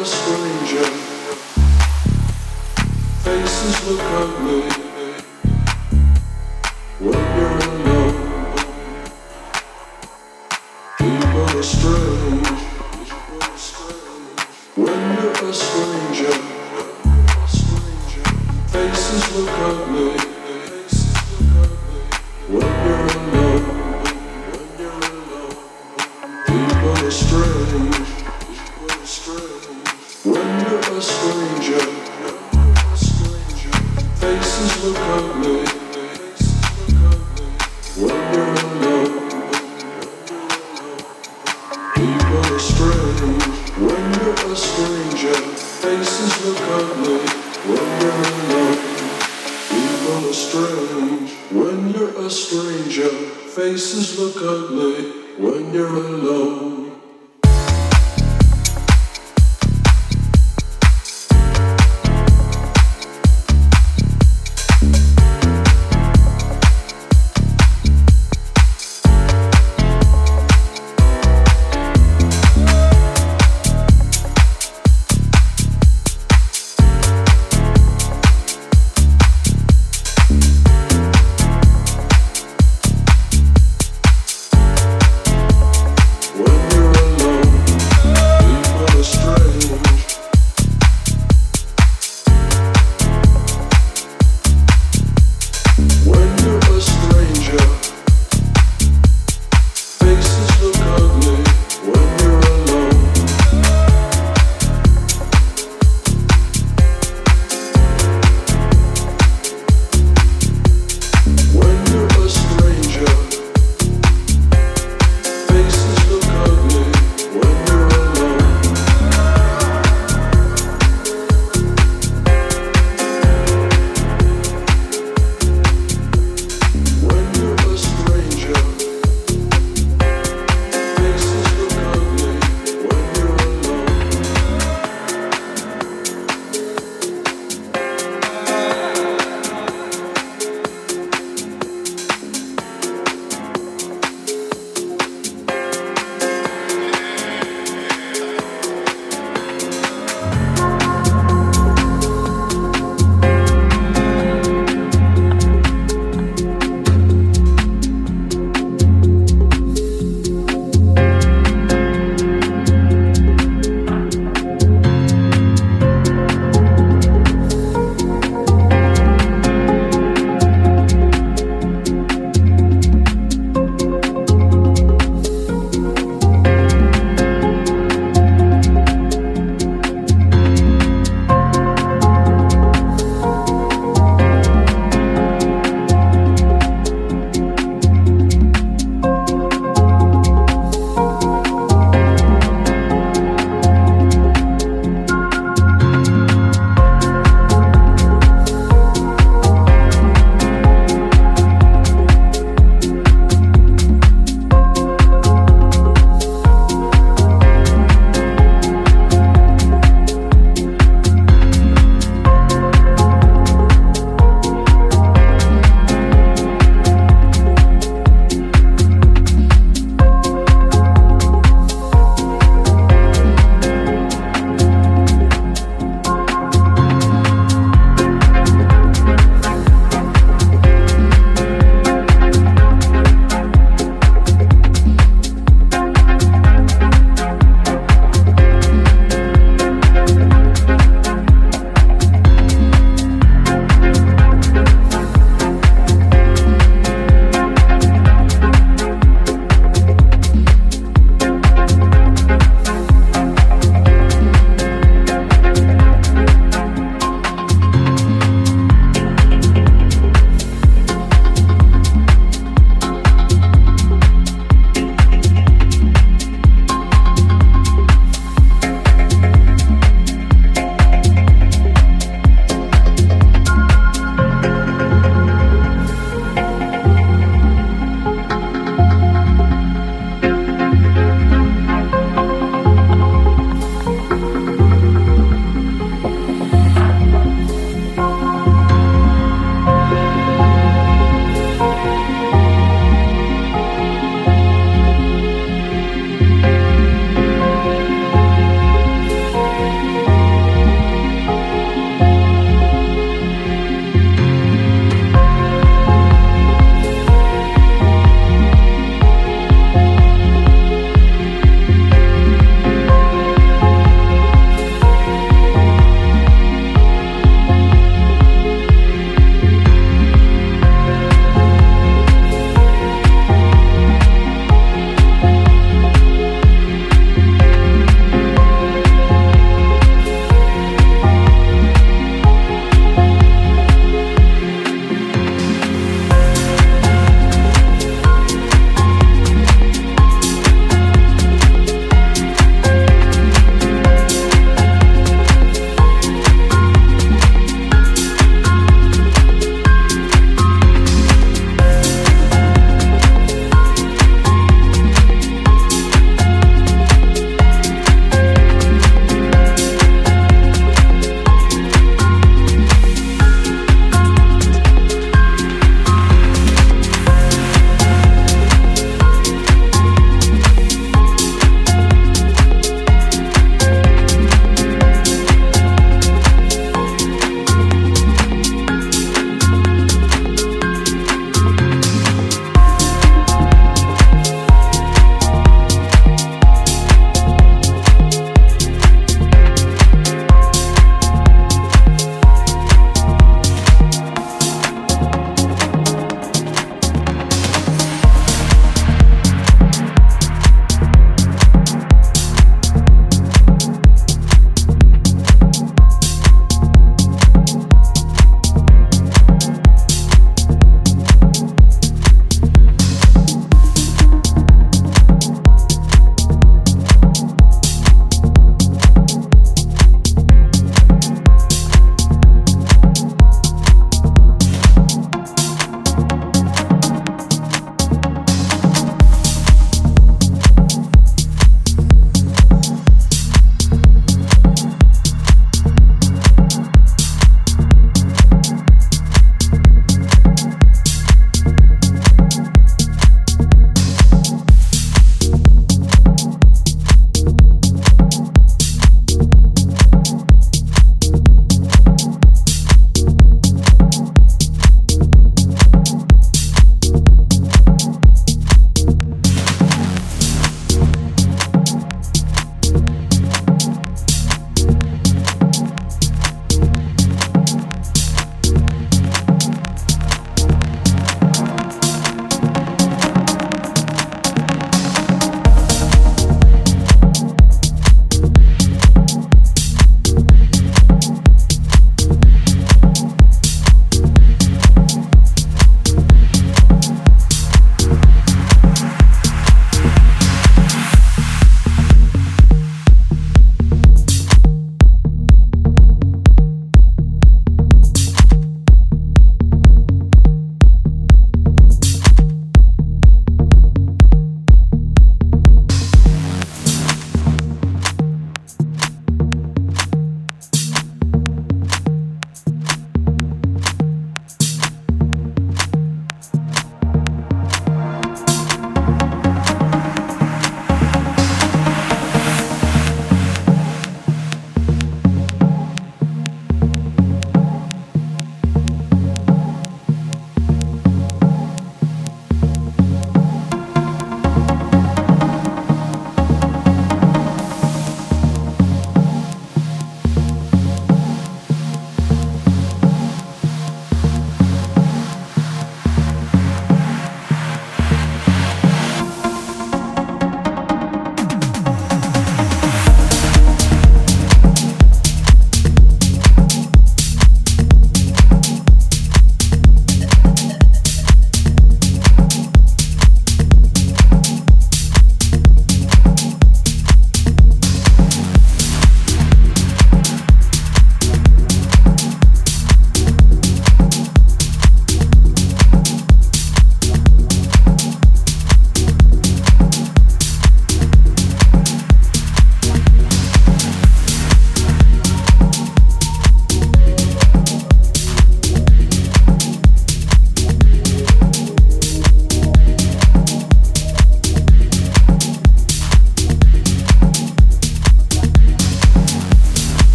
a stranger. Faces look ugly.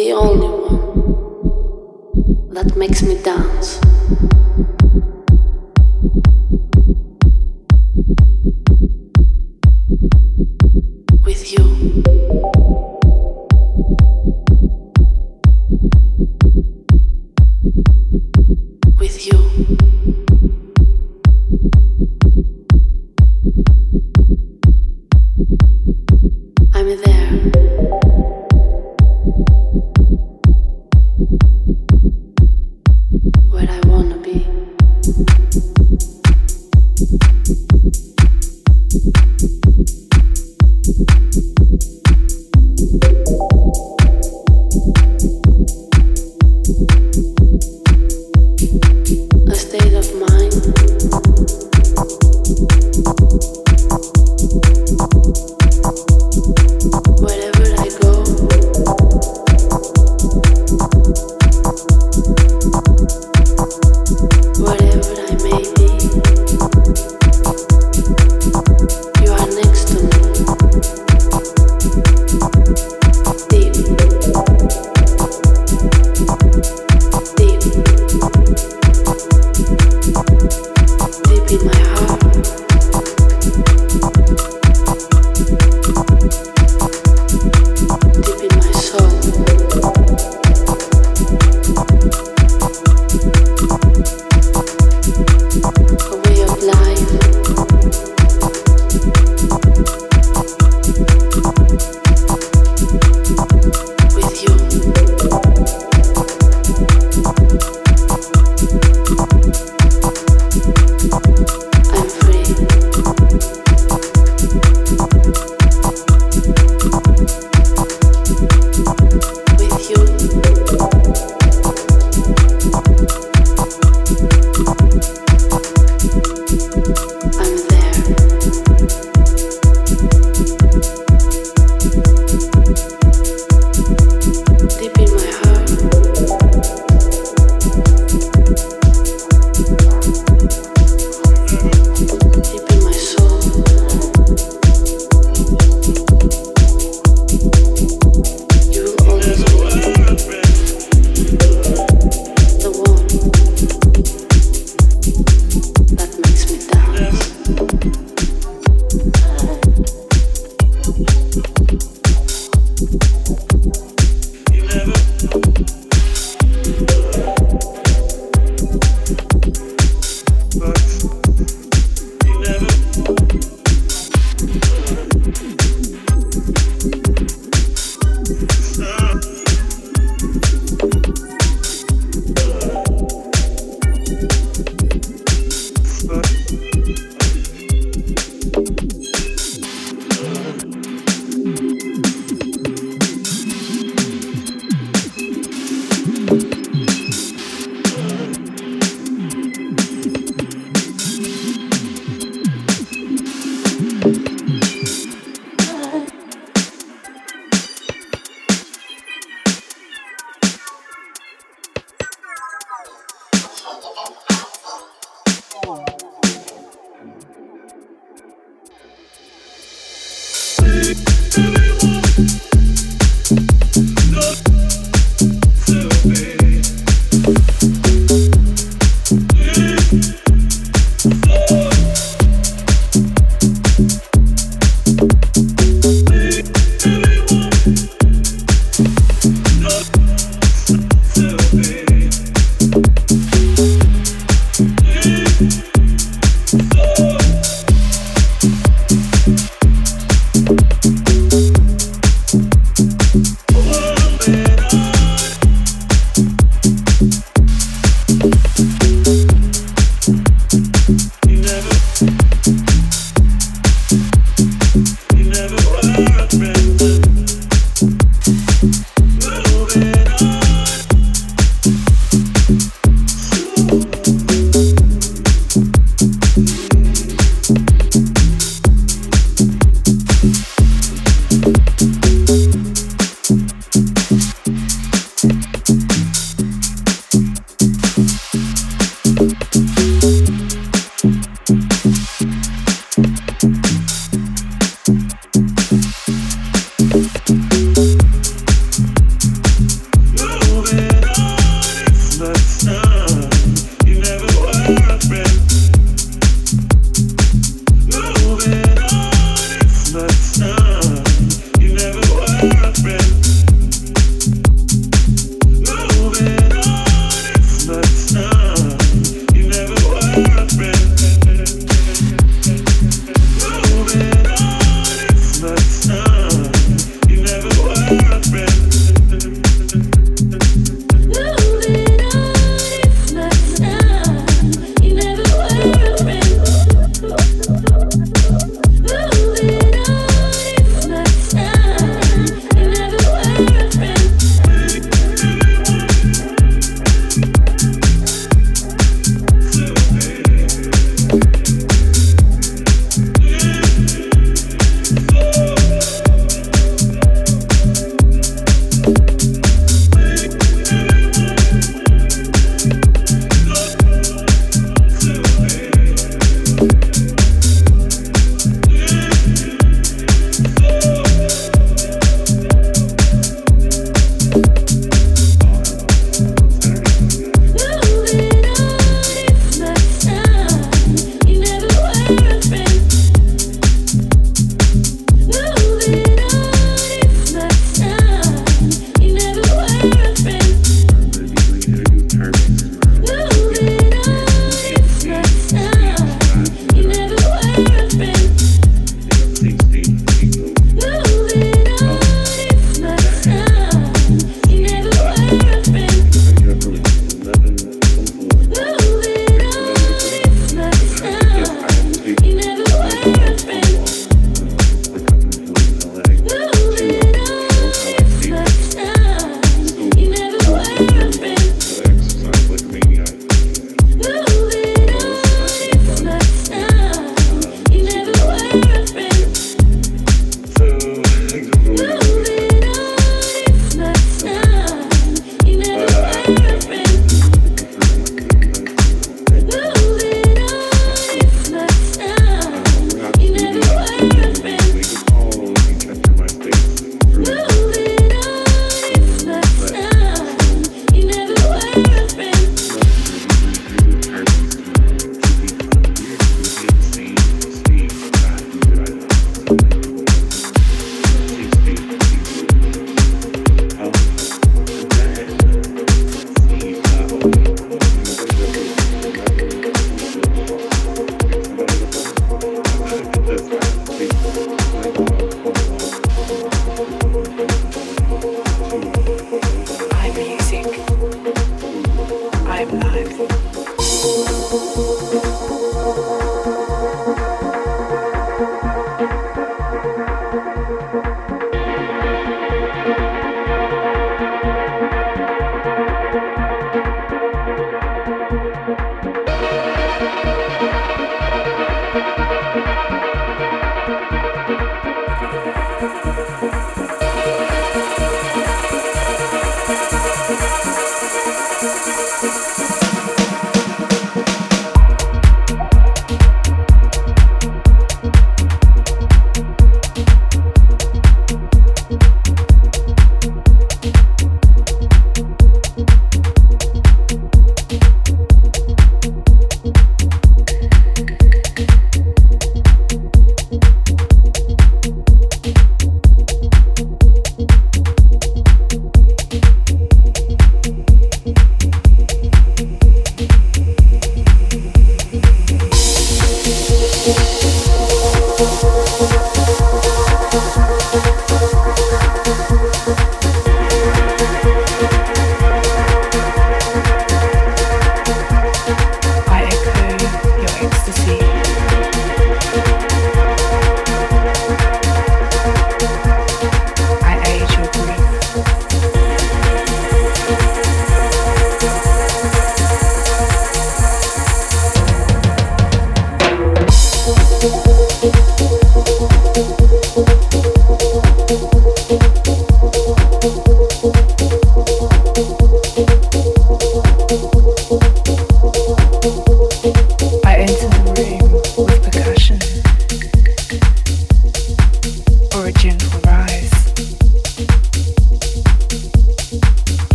the only one that makes me dance.